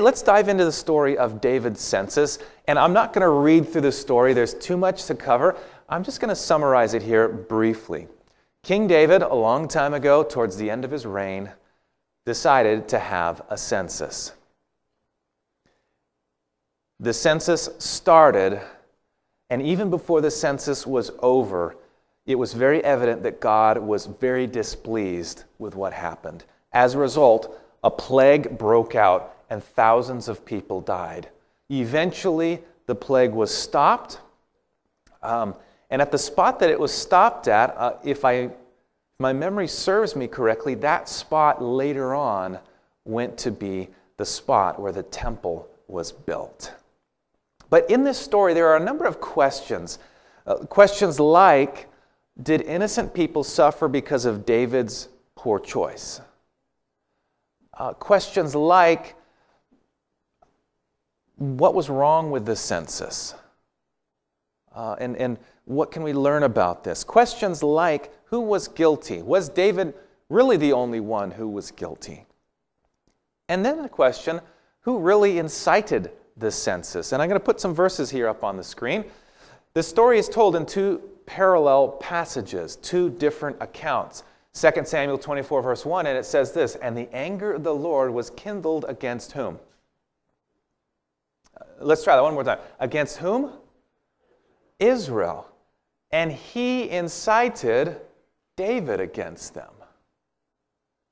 Let's dive into the story of David's census. And I'm not going to read through the story, there's too much to cover. I'm just going to summarize it here briefly. King David, a long time ago, towards the end of his reign, decided to have a census. The census started, and even before the census was over, it was very evident that God was very displeased with what happened. As a result, a plague broke out and thousands of people died. Eventually, the plague was stopped. Um, and at the spot that it was stopped at, uh, if I, my memory serves me correctly, that spot later on went to be the spot where the temple was built. But in this story, there are a number of questions. Uh, questions like Did innocent people suffer because of David's poor choice? Uh, questions like What was wrong with the census? Uh, and, and what can we learn about this? Questions like Who was guilty? Was David really the only one who was guilty? And then the question Who really incited the census. And I'm going to put some verses here up on the screen. The story is told in two parallel passages, two different accounts. 2 Samuel 24, verse 1, and it says this And the anger of the Lord was kindled against whom? Let's try that one more time. Against whom? Israel. And he incited David against them,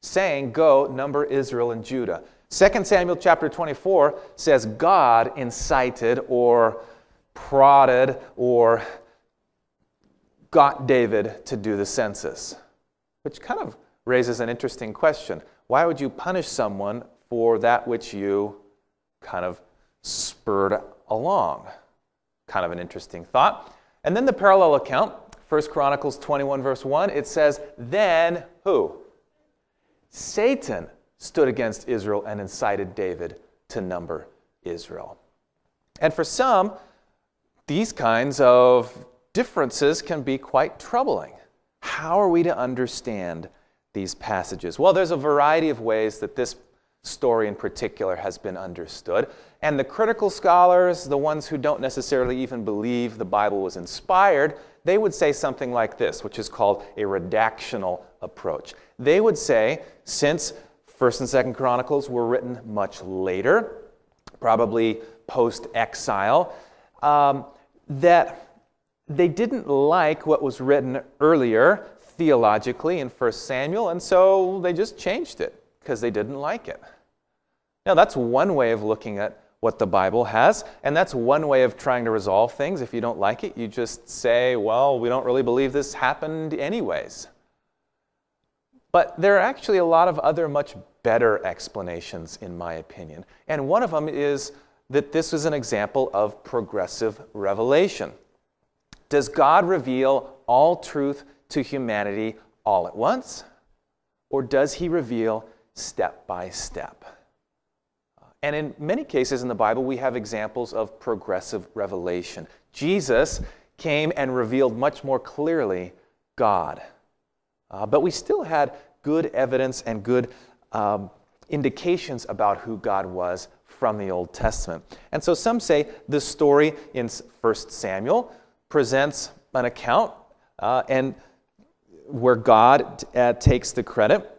saying, Go, number Israel and Judah. 2 Samuel chapter 24 says God incited or prodded or got David to do the census, which kind of raises an interesting question. Why would you punish someone for that which you kind of spurred along? Kind of an interesting thought. And then the parallel account, 1 Chronicles 21, verse 1, it says, Then who? Satan stood against Israel and incited David to number Israel. And for some, these kinds of differences can be quite troubling. How are we to understand these passages? Well, there's a variety of ways that this story in particular has been understood. And the critical scholars, the ones who don't necessarily even believe the Bible was inspired, they would say something like this, which is called a redactional approach. They would say, since First and Second Chronicles were written much later, probably post exile, um, that they didn't like what was written earlier theologically in First Samuel, and so they just changed it because they didn't like it. Now, that's one way of looking at what the Bible has, and that's one way of trying to resolve things. If you don't like it, you just say, well, we don't really believe this happened anyways. But there are actually a lot of other much better explanations, in my opinion. And one of them is that this is an example of progressive revelation. Does God reveal all truth to humanity all at once? Or does he reveal step by step? And in many cases in the Bible, we have examples of progressive revelation. Jesus came and revealed much more clearly God. Uh, but we still had good evidence and good um, indications about who God was from the Old Testament. And so some say the story in 1 Samuel presents an account uh, and where God uh, takes the credit.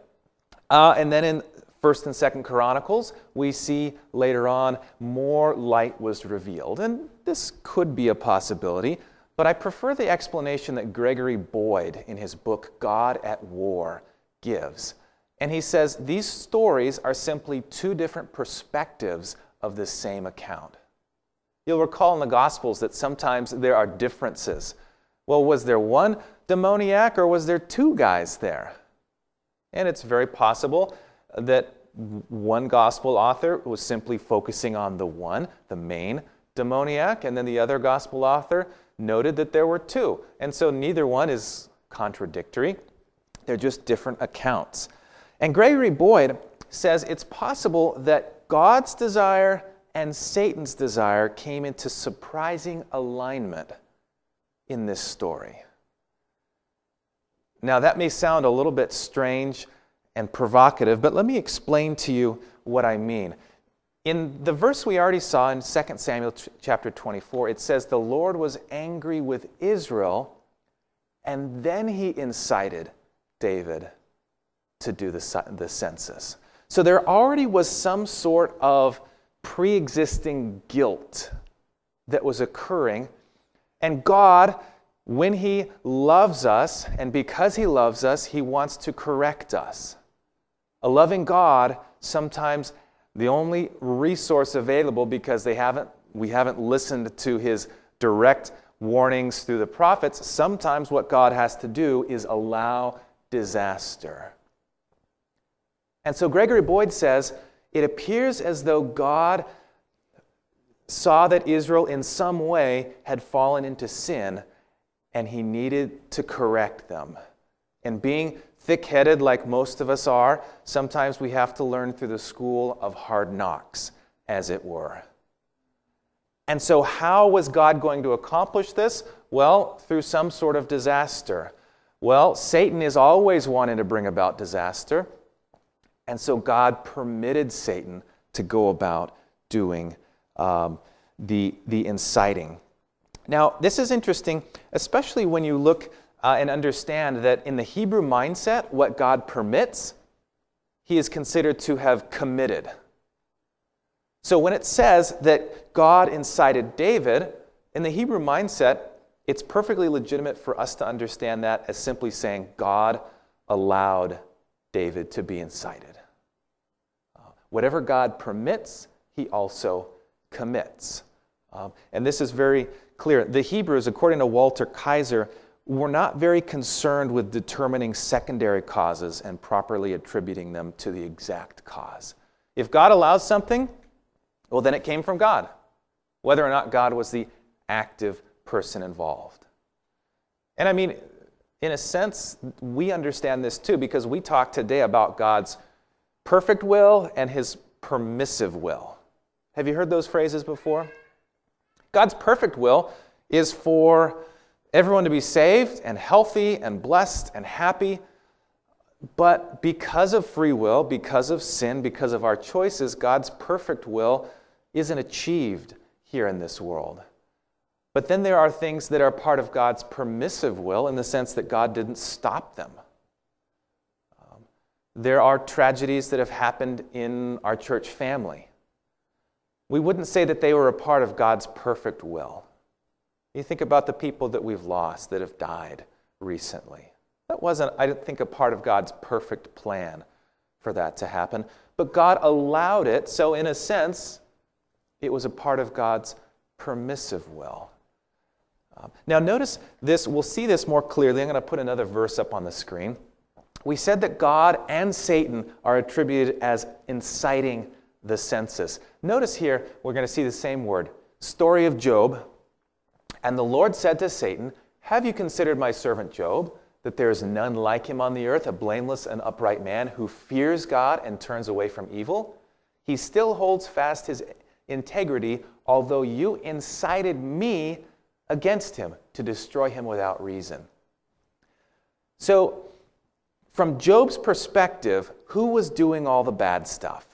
Uh, and then in 1st and 2nd Chronicles, we see later on more light was revealed. And this could be a possibility, but I prefer the explanation that Gregory Boyd in his book God at War gives. And he says these stories are simply two different perspectives of the same account. You'll recall in the Gospels that sometimes there are differences. Well, was there one demoniac or was there two guys there? And it's very possible that one gospel author was simply focusing on the one, the main demoniac, and then the other gospel author noted that there were two. And so neither one is contradictory. They're just different accounts. And Gregory Boyd says it's possible that God's desire and Satan's desire came into surprising alignment in this story. Now, that may sound a little bit strange and provocative, but let me explain to you what I mean. In the verse we already saw in 2 Samuel chapter 24, it says, The Lord was angry with Israel, and then he incited David to do the, the census. So there already was some sort of pre existing guilt that was occurring. And God, when He loves us, and because He loves us, He wants to correct us. A loving God, sometimes the only resource available because they haven't, we haven't listened to His direct warnings through the prophets, sometimes what God has to do is allow disaster. And so Gregory Boyd says it appears as though God saw that Israel in some way had fallen into sin and he needed to correct them. And being thick headed like most of us are, sometimes we have to learn through the school of hard knocks, as it were. And so, how was God going to accomplish this? Well, through some sort of disaster. Well, Satan is always wanting to bring about disaster. And so God permitted Satan to go about doing um, the, the inciting. Now, this is interesting, especially when you look uh, and understand that in the Hebrew mindset, what God permits, he is considered to have committed. So when it says that God incited David, in the Hebrew mindset, it's perfectly legitimate for us to understand that as simply saying God allowed David to be incited. Whatever God permits, he also commits. Um, and this is very clear. The Hebrews, according to Walter Kaiser, were not very concerned with determining secondary causes and properly attributing them to the exact cause. If God allows something, well, then it came from God, whether or not God was the active person involved. And I mean, in a sense, we understand this too because we talk today about God's perfect will and his permissive will. Have you heard those phrases before? God's perfect will is for everyone to be saved and healthy and blessed and happy. But because of free will, because of sin, because of our choices, God's perfect will isn't achieved here in this world. But then there are things that are part of God's permissive will in the sense that God didn't stop them. Um, there are tragedies that have happened in our church family. We wouldn't say that they were a part of God's perfect will. You think about the people that we've lost that have died recently. That wasn't, I don't think, a part of God's perfect plan for that to happen. But God allowed it, so in a sense, it was a part of God's permissive will. Um, now, notice this, we'll see this more clearly. I'm going to put another verse up on the screen we said that God and Satan are attributed as inciting the census. Notice here, we're going to see the same word story of Job. And the Lord said to Satan, Have you considered my servant Job, that there is none like him on the earth, a blameless and upright man who fears God and turns away from evil? He still holds fast his integrity, although you incited me against him to destroy him without reason. So, from Job's perspective, who was doing all the bad stuff?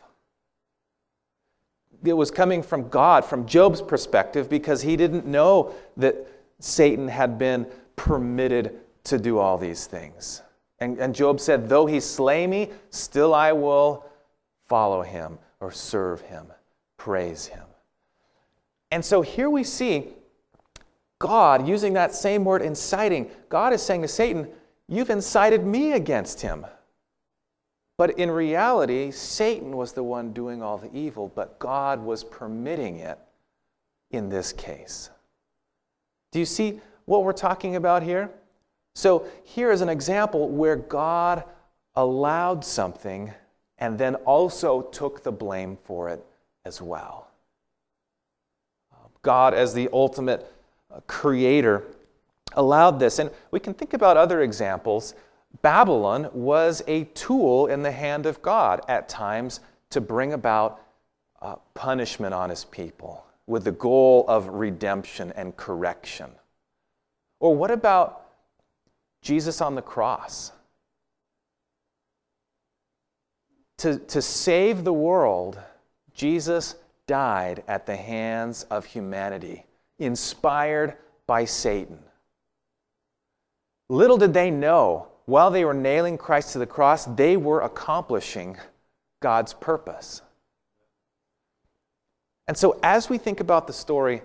It was coming from God, from Job's perspective, because he didn't know that Satan had been permitted to do all these things. And, and Job said, Though he slay me, still I will follow him or serve him, praise him. And so here we see God using that same word inciting. God is saying to Satan, You've incited me against him. But in reality, Satan was the one doing all the evil, but God was permitting it in this case. Do you see what we're talking about here? So, here is an example where God allowed something and then also took the blame for it as well. God, as the ultimate uh, creator, allowed this. And we can think about other examples. Babylon was a tool in the hand of God at times to bring about uh, punishment on his people with the goal of redemption and correction. Or what about Jesus on the cross? To, to save the world, Jesus died at the hands of humanity, inspired by Satan. Little did they know, while they were nailing Christ to the cross, they were accomplishing God's purpose. And so, as we think about the story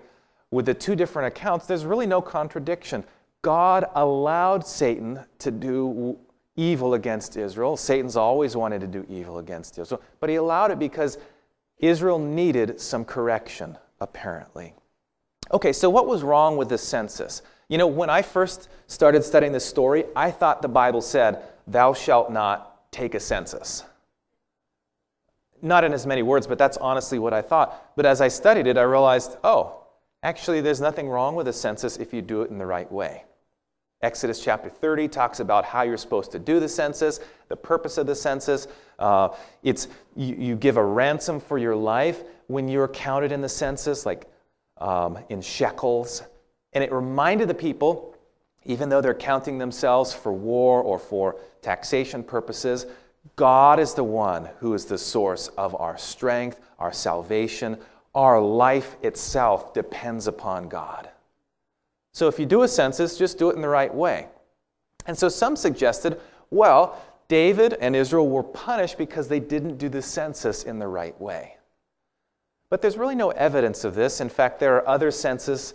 with the two different accounts, there's really no contradiction. God allowed Satan to do evil against Israel. Satan's always wanted to do evil against Israel, but he allowed it because Israel needed some correction, apparently. Okay, so what was wrong with the census? You know, when I first started studying this story, I thought the Bible said, Thou shalt not take a census. Not in as many words, but that's honestly what I thought. But as I studied it, I realized, oh, actually, there's nothing wrong with a census if you do it in the right way. Exodus chapter 30 talks about how you're supposed to do the census, the purpose of the census. Uh, it's you, you, give a ransom for your life when you're counted in the census, like um, in shekels. And it reminded the people, even though they're counting themselves for war or for taxation purposes, God is the one who is the source of our strength, our salvation. Our life itself depends upon God. So if you do a census, just do it in the right way. And so some suggested, well, David and Israel were punished because they didn't do the census in the right way. But there's really no evidence of this. In fact, there are other census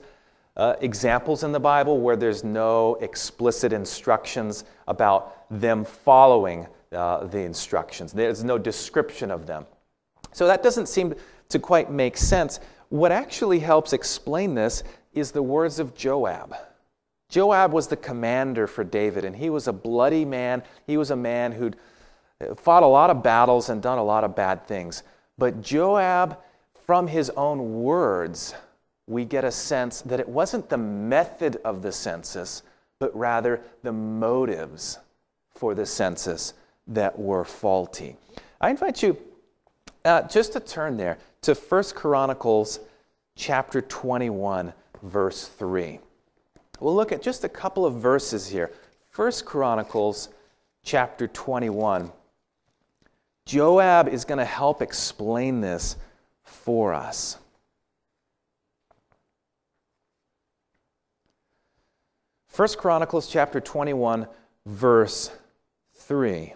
uh, examples in the Bible where there's no explicit instructions about them following uh, the instructions. There's no description of them. So that doesn't seem to quite make sense. What actually helps explain this is the words of Joab. Joab was the commander for David, and he was a bloody man. He was a man who'd fought a lot of battles and done a lot of bad things. But Joab, from his own words, we get a sense that it wasn't the method of the census, but rather the motives for the census that were faulty. I invite you uh, just to turn there to 1 Chronicles chapter 21 verse 3. We'll look at just a couple of verses here. First Chronicles chapter 21. Joab is going to help explain this for us. First Chronicles chapter 21 verse 3.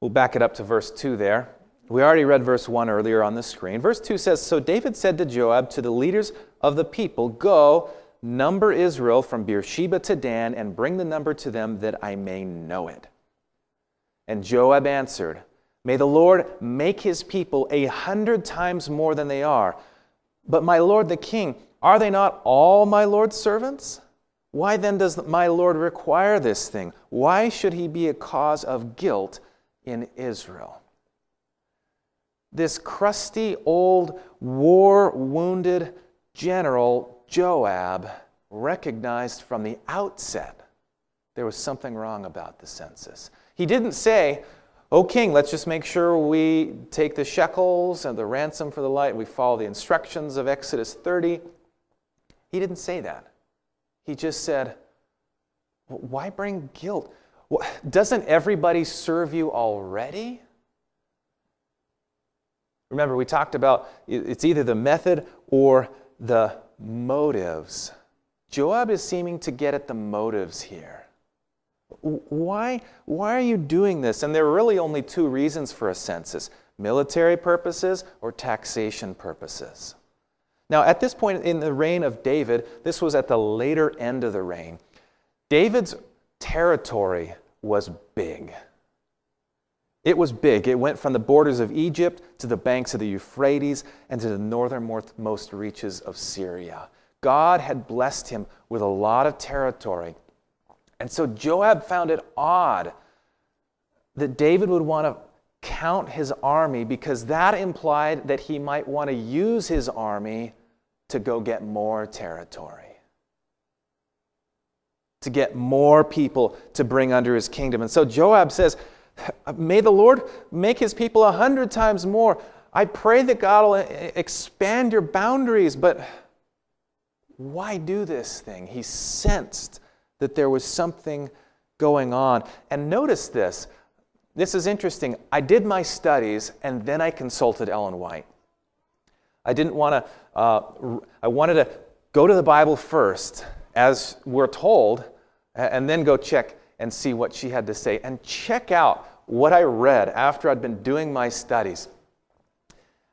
We'll back it up to verse 2 there. We already read verse 1 earlier on the screen. Verse 2 says So David said to Joab, to the leaders of the people, Go, number Israel from Beersheba to Dan, and bring the number to them that I may know it. And Joab answered, May the Lord make his people a hundred times more than they are. But my lord the king, are they not all my lord's servants? Why then does my lord require this thing? Why should he be a cause of guilt in Israel? this crusty old war wounded general Joab recognized from the outset there was something wrong about the census. He didn't say, Oh, king, let's just make sure we take the shekels and the ransom for the light, we follow the instructions of Exodus 30. He didn't say that. He just said, Why bring guilt? Doesn't everybody serve you already? Remember, we talked about it's either the method or the motives. Joab is seeming to get at the motives here. Why, why are you doing this? And there are really only two reasons for a census military purposes or taxation purposes. Now, at this point in the reign of David, this was at the later end of the reign, David's territory was big. It was big. It went from the borders of Egypt to the banks of the Euphrates and to the northernmost reaches of Syria. God had blessed him with a lot of territory. And so Joab found it odd that David would want to count his army because that implied that he might want to use his army to go get more territory, to get more people to bring under his kingdom. And so Joab says, May the Lord make his people a hundred times more. I pray that God will expand your boundaries, but why do this thing? He sensed that there was something going on. And notice this this is interesting. I did my studies and then I consulted Ellen White. I didn't want to, uh, I wanted to go to the Bible first, as we're told, and then go check and see what she had to say and check out what I read after I'd been doing my studies.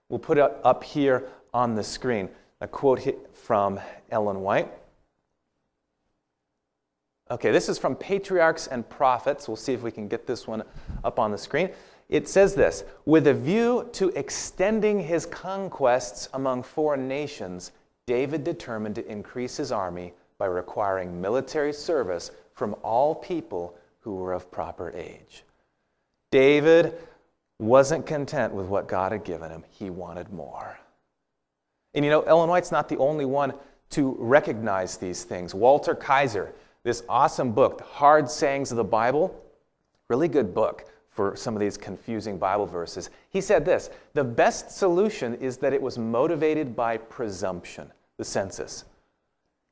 We'll put it up here on the screen a quote from Ellen White. Okay, this is from Patriarchs and Prophets. We'll see if we can get this one up on the screen. It says this With a view to extending his conquests among foreign nations, David determined to increase his army by requiring military service from all people who were of proper age. David wasn't content with what God had given him, he wanted more. And you know, Ellen White's not the only one to recognize these things. Walter Kaiser, this awesome book, The Hard Sayings of the Bible, really good book for some of these confusing Bible verses. He said this The best solution is that it was motivated by presumption, the census.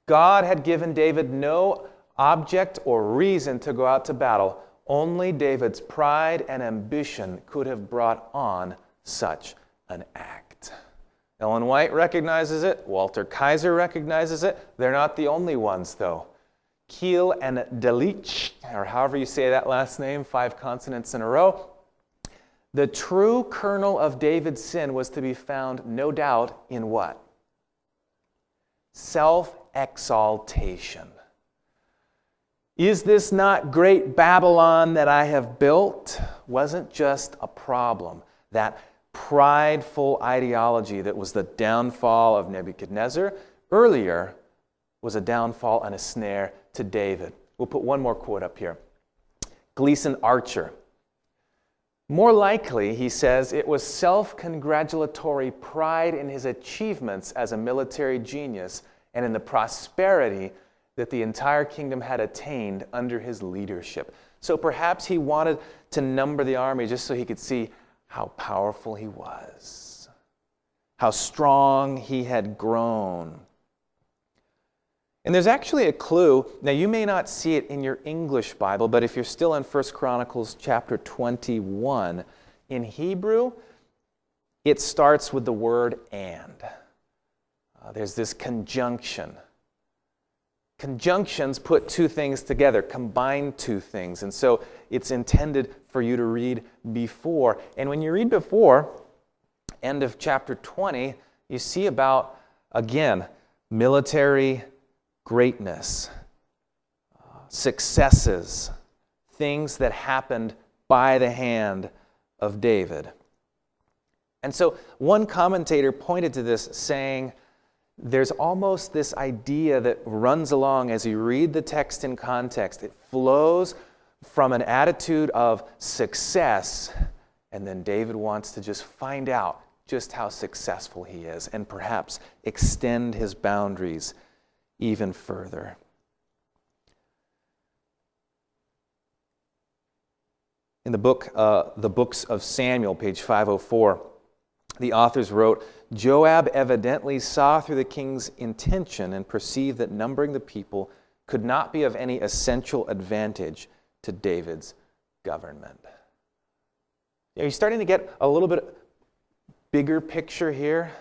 God had given David no object or reason to go out to battle. Only David's pride and ambition could have brought on such an act. Ellen White recognizes it. Walter Kaiser recognizes it. They're not the only ones, though. Keil and Delitzsch, or however you say that last name, five consonants in a row. The true kernel of David's sin was to be found, no doubt, in what? Self exaltation. Is this not great Babylon that I have built? Wasn't just a problem. That prideful ideology that was the downfall of Nebuchadnezzar earlier was a downfall and a snare to David. We'll put one more quote up here. Gleason Archer. More likely, he says, it was self congratulatory pride in his achievements as a military genius and in the prosperity that the entire kingdom had attained under his leadership. So perhaps he wanted to number the army just so he could see how powerful he was, how strong he had grown. And there's actually a clue. Now, you may not see it in your English Bible, but if you're still in 1 Chronicles chapter 21, in Hebrew, it starts with the word and. Uh, there's this conjunction. Conjunctions put two things together, combine two things. And so it's intended for you to read before. And when you read before, end of chapter 20, you see about, again, military greatness, successes, things that happened by the hand of David. And so one commentator pointed to this saying, there's almost this idea that runs along as you read the text in context. It flows from an attitude of success, and then David wants to just find out just how successful he is and perhaps extend his boundaries even further. In the book, uh, The Books of Samuel, page 504, the authors wrote Joab evidently saw through the king's intention and perceived that numbering the people could not be of any essential advantage to David's government. Are you starting to get a little bit bigger picture here?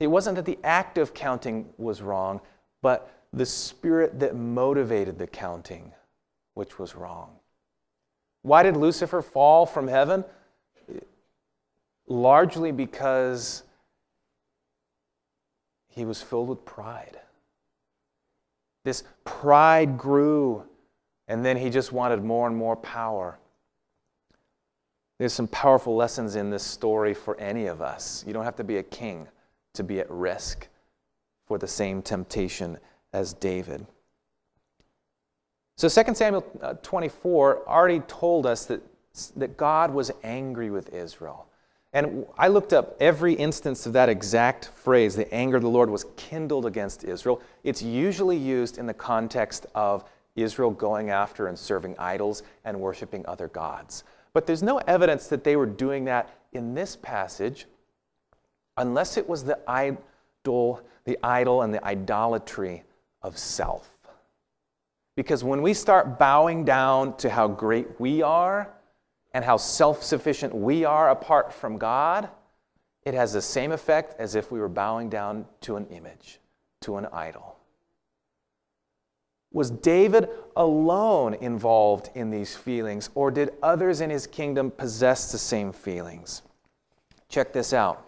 It wasn't that the act of counting was wrong, but the spirit that motivated the counting, which was wrong. Why did Lucifer fall from heaven? largely because he was filled with pride. This pride grew, and then he just wanted more and more power. There's some powerful lessons in this story for any of us. You don't have to be a king to be at risk for the same temptation as David. So 2 Samuel uh, 24 already told us that, that God was angry with Israel. And I looked up every instance of that exact phrase, the anger of the Lord was kindled against Israel. It's usually used in the context of Israel going after and serving idols and worshiping other gods. But there's no evidence that they were doing that in this passage unless it was the idol, the idol and the idolatry of self. Because when we start bowing down to how great we are, and how self sufficient we are apart from God, it has the same effect as if we were bowing down to an image, to an idol. Was David alone involved in these feelings, or did others in his kingdom possess the same feelings? Check this out.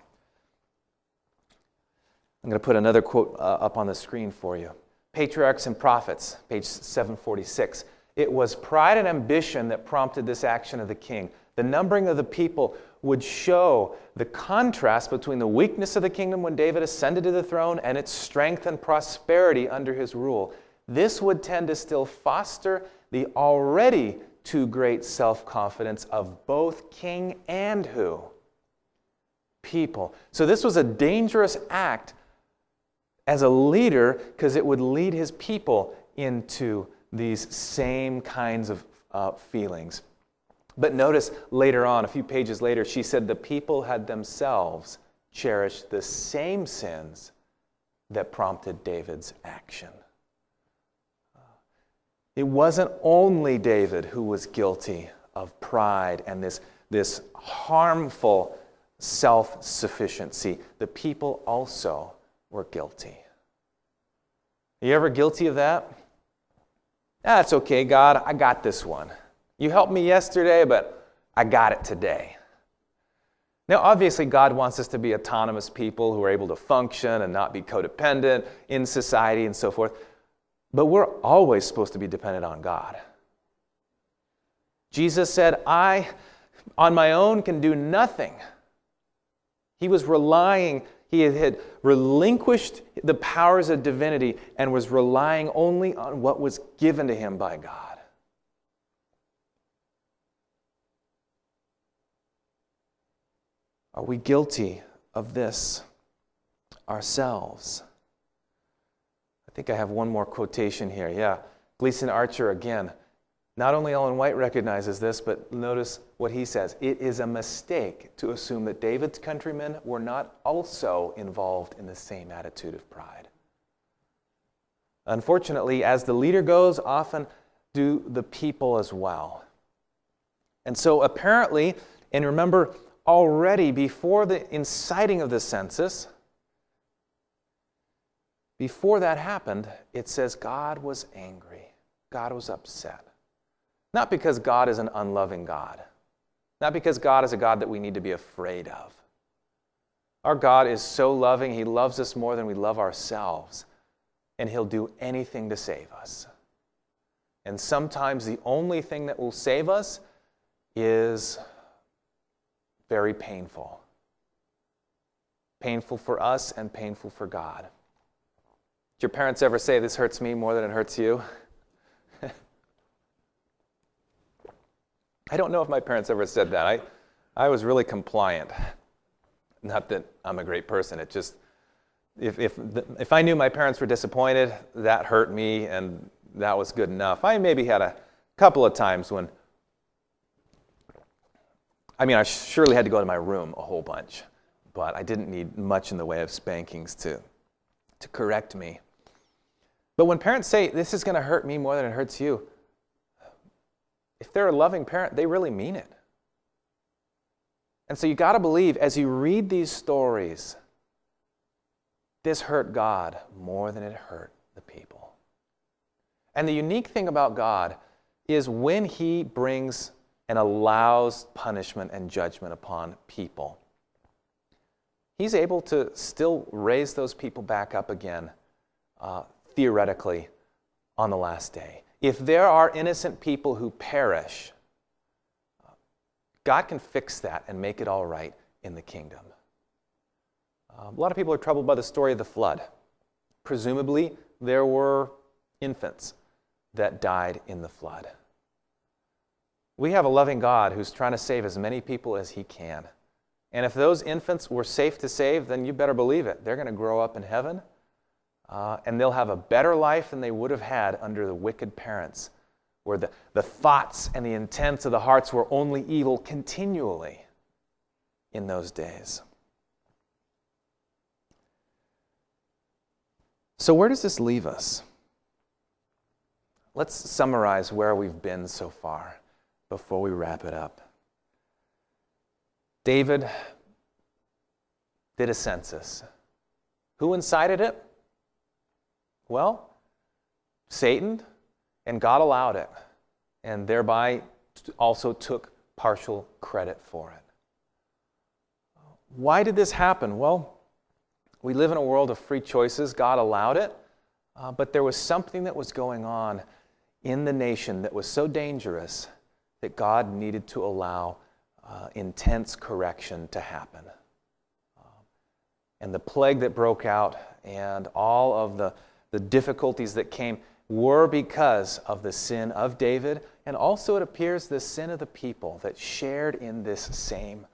I'm going to put another quote uh, up on the screen for you. Patriarchs and Prophets, page 746. It was pride and ambition that prompted this action of the king. The numbering of the people would show the contrast between the weakness of the kingdom when David ascended to the throne and its strength and prosperity under his rule. This would tend to still foster the already too great self confidence of both king and who? People. So this was a dangerous act as a leader because it would lead his people into these same kinds of uh, feelings. But notice later on, a few pages later, she said the people had themselves cherished the same sins that prompted David's action. It wasn't only David who was guilty of pride and this, this harmful self sufficiency, the people also were guilty. Are you ever guilty of that? That's okay, God, I got this one. You helped me yesterday, but I got it today. Now, obviously, God wants us to be autonomous people who are able to function and not be codependent in society and so forth. But we're always supposed to be dependent on God. Jesus said, I on my own can do nothing. He was relying, he had relinquished the powers of divinity and was relying only on what was given to him by God. Are we guilty of this ourselves? I think I have one more quotation here. Yeah, Gleason Archer again. Not only Ellen White recognizes this, but notice what he says. It is a mistake to assume that David's countrymen were not also involved in the same attitude of pride. Unfortunately, as the leader goes, often do the people as well. And so, apparently, and remember, already before the inciting of the census, before that happened, it says God was angry, God was upset. Not because God is an unloving God, not because God is a God that we need to be afraid of. Our God is so loving, He loves us more than we love ourselves, and He'll do anything to save us. And sometimes the only thing that will save us is very painful. Painful for us and painful for God. Did your parents ever say, This hurts me more than it hurts you? I don't know if my parents ever said that. I, I was really compliant. Not that I'm a great person. It just, if, if, if I knew my parents were disappointed, that hurt me and that was good enough. I maybe had a couple of times when, I mean, I surely had to go to my room a whole bunch, but I didn't need much in the way of spankings to, to correct me. But when parents say, this is going to hurt me more than it hurts you, if they're a loving parent, they really mean it. And so you got to believe as you read these stories, this hurt God more than it hurt the people. And the unique thing about God is when He brings and allows punishment and judgment upon people, He's able to still raise those people back up again, uh, theoretically, on the last day. If there are innocent people who perish, God can fix that and make it all right in the kingdom. Um, a lot of people are troubled by the story of the flood. Presumably, there were infants that died in the flood. We have a loving God who's trying to save as many people as he can. And if those infants were safe to save, then you better believe it. They're going to grow up in heaven uh, and they'll have a better life than they would have had under the wicked parents, where the, the thoughts and the intents of the hearts were only evil continually in those days. So, where does this leave us? Let's summarize where we've been so far before we wrap it up. David did a census. Who incited it? Well, Satan, and God allowed it, and thereby also took partial credit for it. Why did this happen? Well, we live in a world of free choices. God allowed it, uh, but there was something that was going on in the nation that was so dangerous that God needed to allow uh, intense correction to happen. Uh, and the plague that broke out and all of the, the difficulties that came were because of the sin of David, and also it appears the sin of the people that shared in this same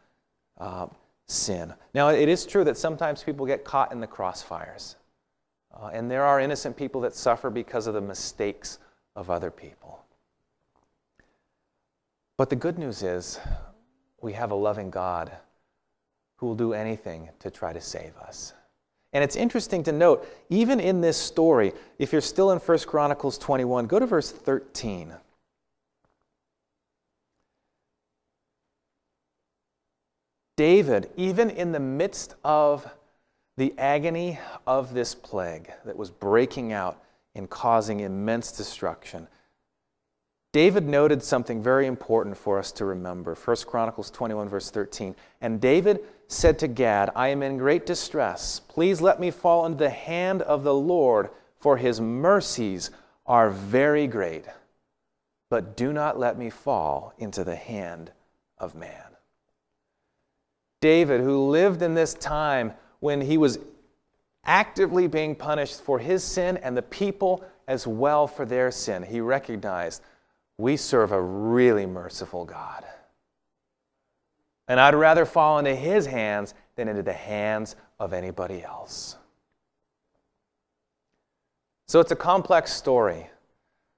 uh, sin. Now, it is true that sometimes people get caught in the crossfires, uh, and there are innocent people that suffer because of the mistakes of other people. But the good news is, we have a loving God who will do anything to try to save us. And it's interesting to note, even in this story, if you're still in 1 Chronicles 21, go to verse 13. David, even in the midst of the agony of this plague that was breaking out and causing immense destruction, David noted something very important for us to remember. 1 Chronicles 21, verse 13. And David said to Gad, I am in great distress. Please let me fall into the hand of the Lord, for his mercies are very great. But do not let me fall into the hand of man. David, who lived in this time when he was actively being punished for his sin and the people as well for their sin, he recognized we serve a really merciful God. And I'd rather fall into his hands than into the hands of anybody else. So it's a complex story.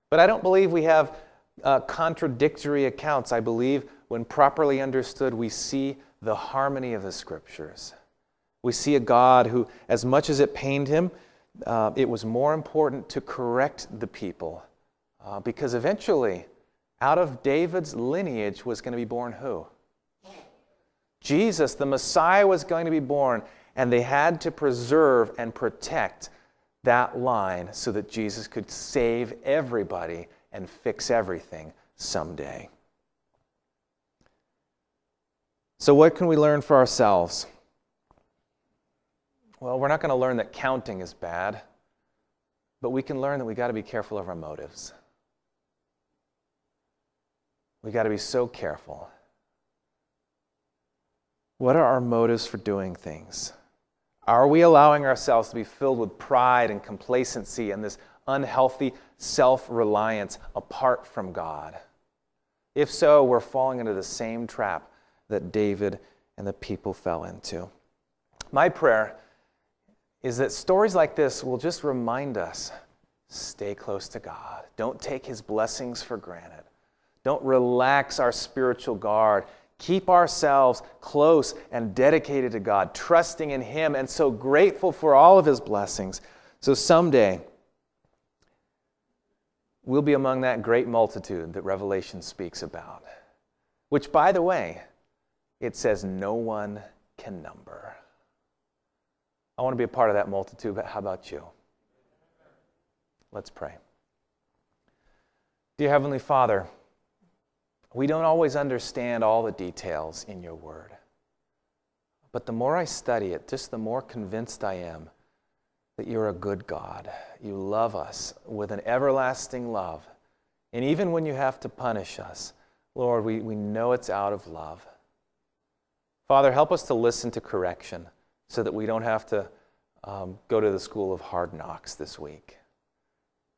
But I don't believe we have uh, contradictory accounts. I believe when properly understood, we see the harmony of the scriptures. We see a God who, as much as it pained him, uh, it was more important to correct the people uh, because eventually, out of David's lineage was going to be born who? Jesus, the Messiah, was going to be born, and they had to preserve and protect that line so that Jesus could save everybody and fix everything someday. So, what can we learn for ourselves? Well, we're not going to learn that counting is bad, but we can learn that we got to be careful of our motives. We got to be so careful. What are our motives for doing things? Are we allowing ourselves to be filled with pride and complacency and this unhealthy self reliance apart from God? If so, we're falling into the same trap that David and the people fell into. My prayer is that stories like this will just remind us stay close to God. Don't take his blessings for granted. Don't relax our spiritual guard keep ourselves close and dedicated to God, trusting in Him, and so grateful for all of His blessings. So someday, we'll be among that great multitude that Revelation speaks about, which, by the way, it says no one can number. I want to be a part of that multitude, but how about you? Let's pray. Dear Heavenly Father, we don't always understand all the details in your word. But the more I study it, just the more convinced I am that you're a good God. You love us with an everlasting love. And even when you have to punish us, Lord, we, we know it's out of love. Father, help us to listen to correction so that we don't have to um, go to the school of hard knocks this week.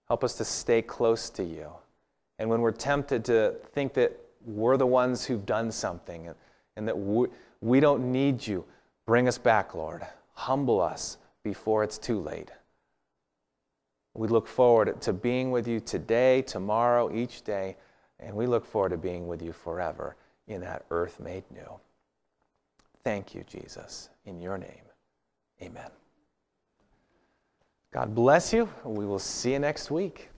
Help us to stay close to you. And when we're tempted to think that we're the ones who've done something and, that we, we don't need you. Bring us back, Lord. Humble us before it's too late. We look forward to being with you today, tomorrow, each day, and we look forward to being with you forever in that earth made new. Thank you, Jesus. In your name, amen. God bless you. We will see you next week.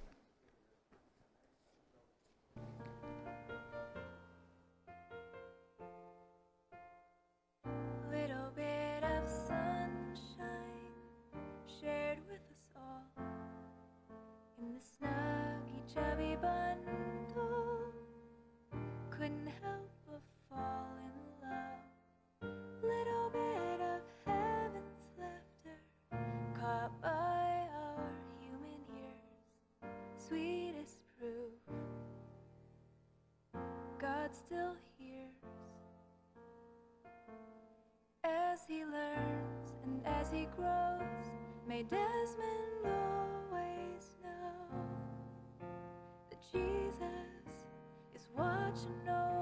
still hears as he learns and as he grows. May Desmond always know that Jesus is watching over.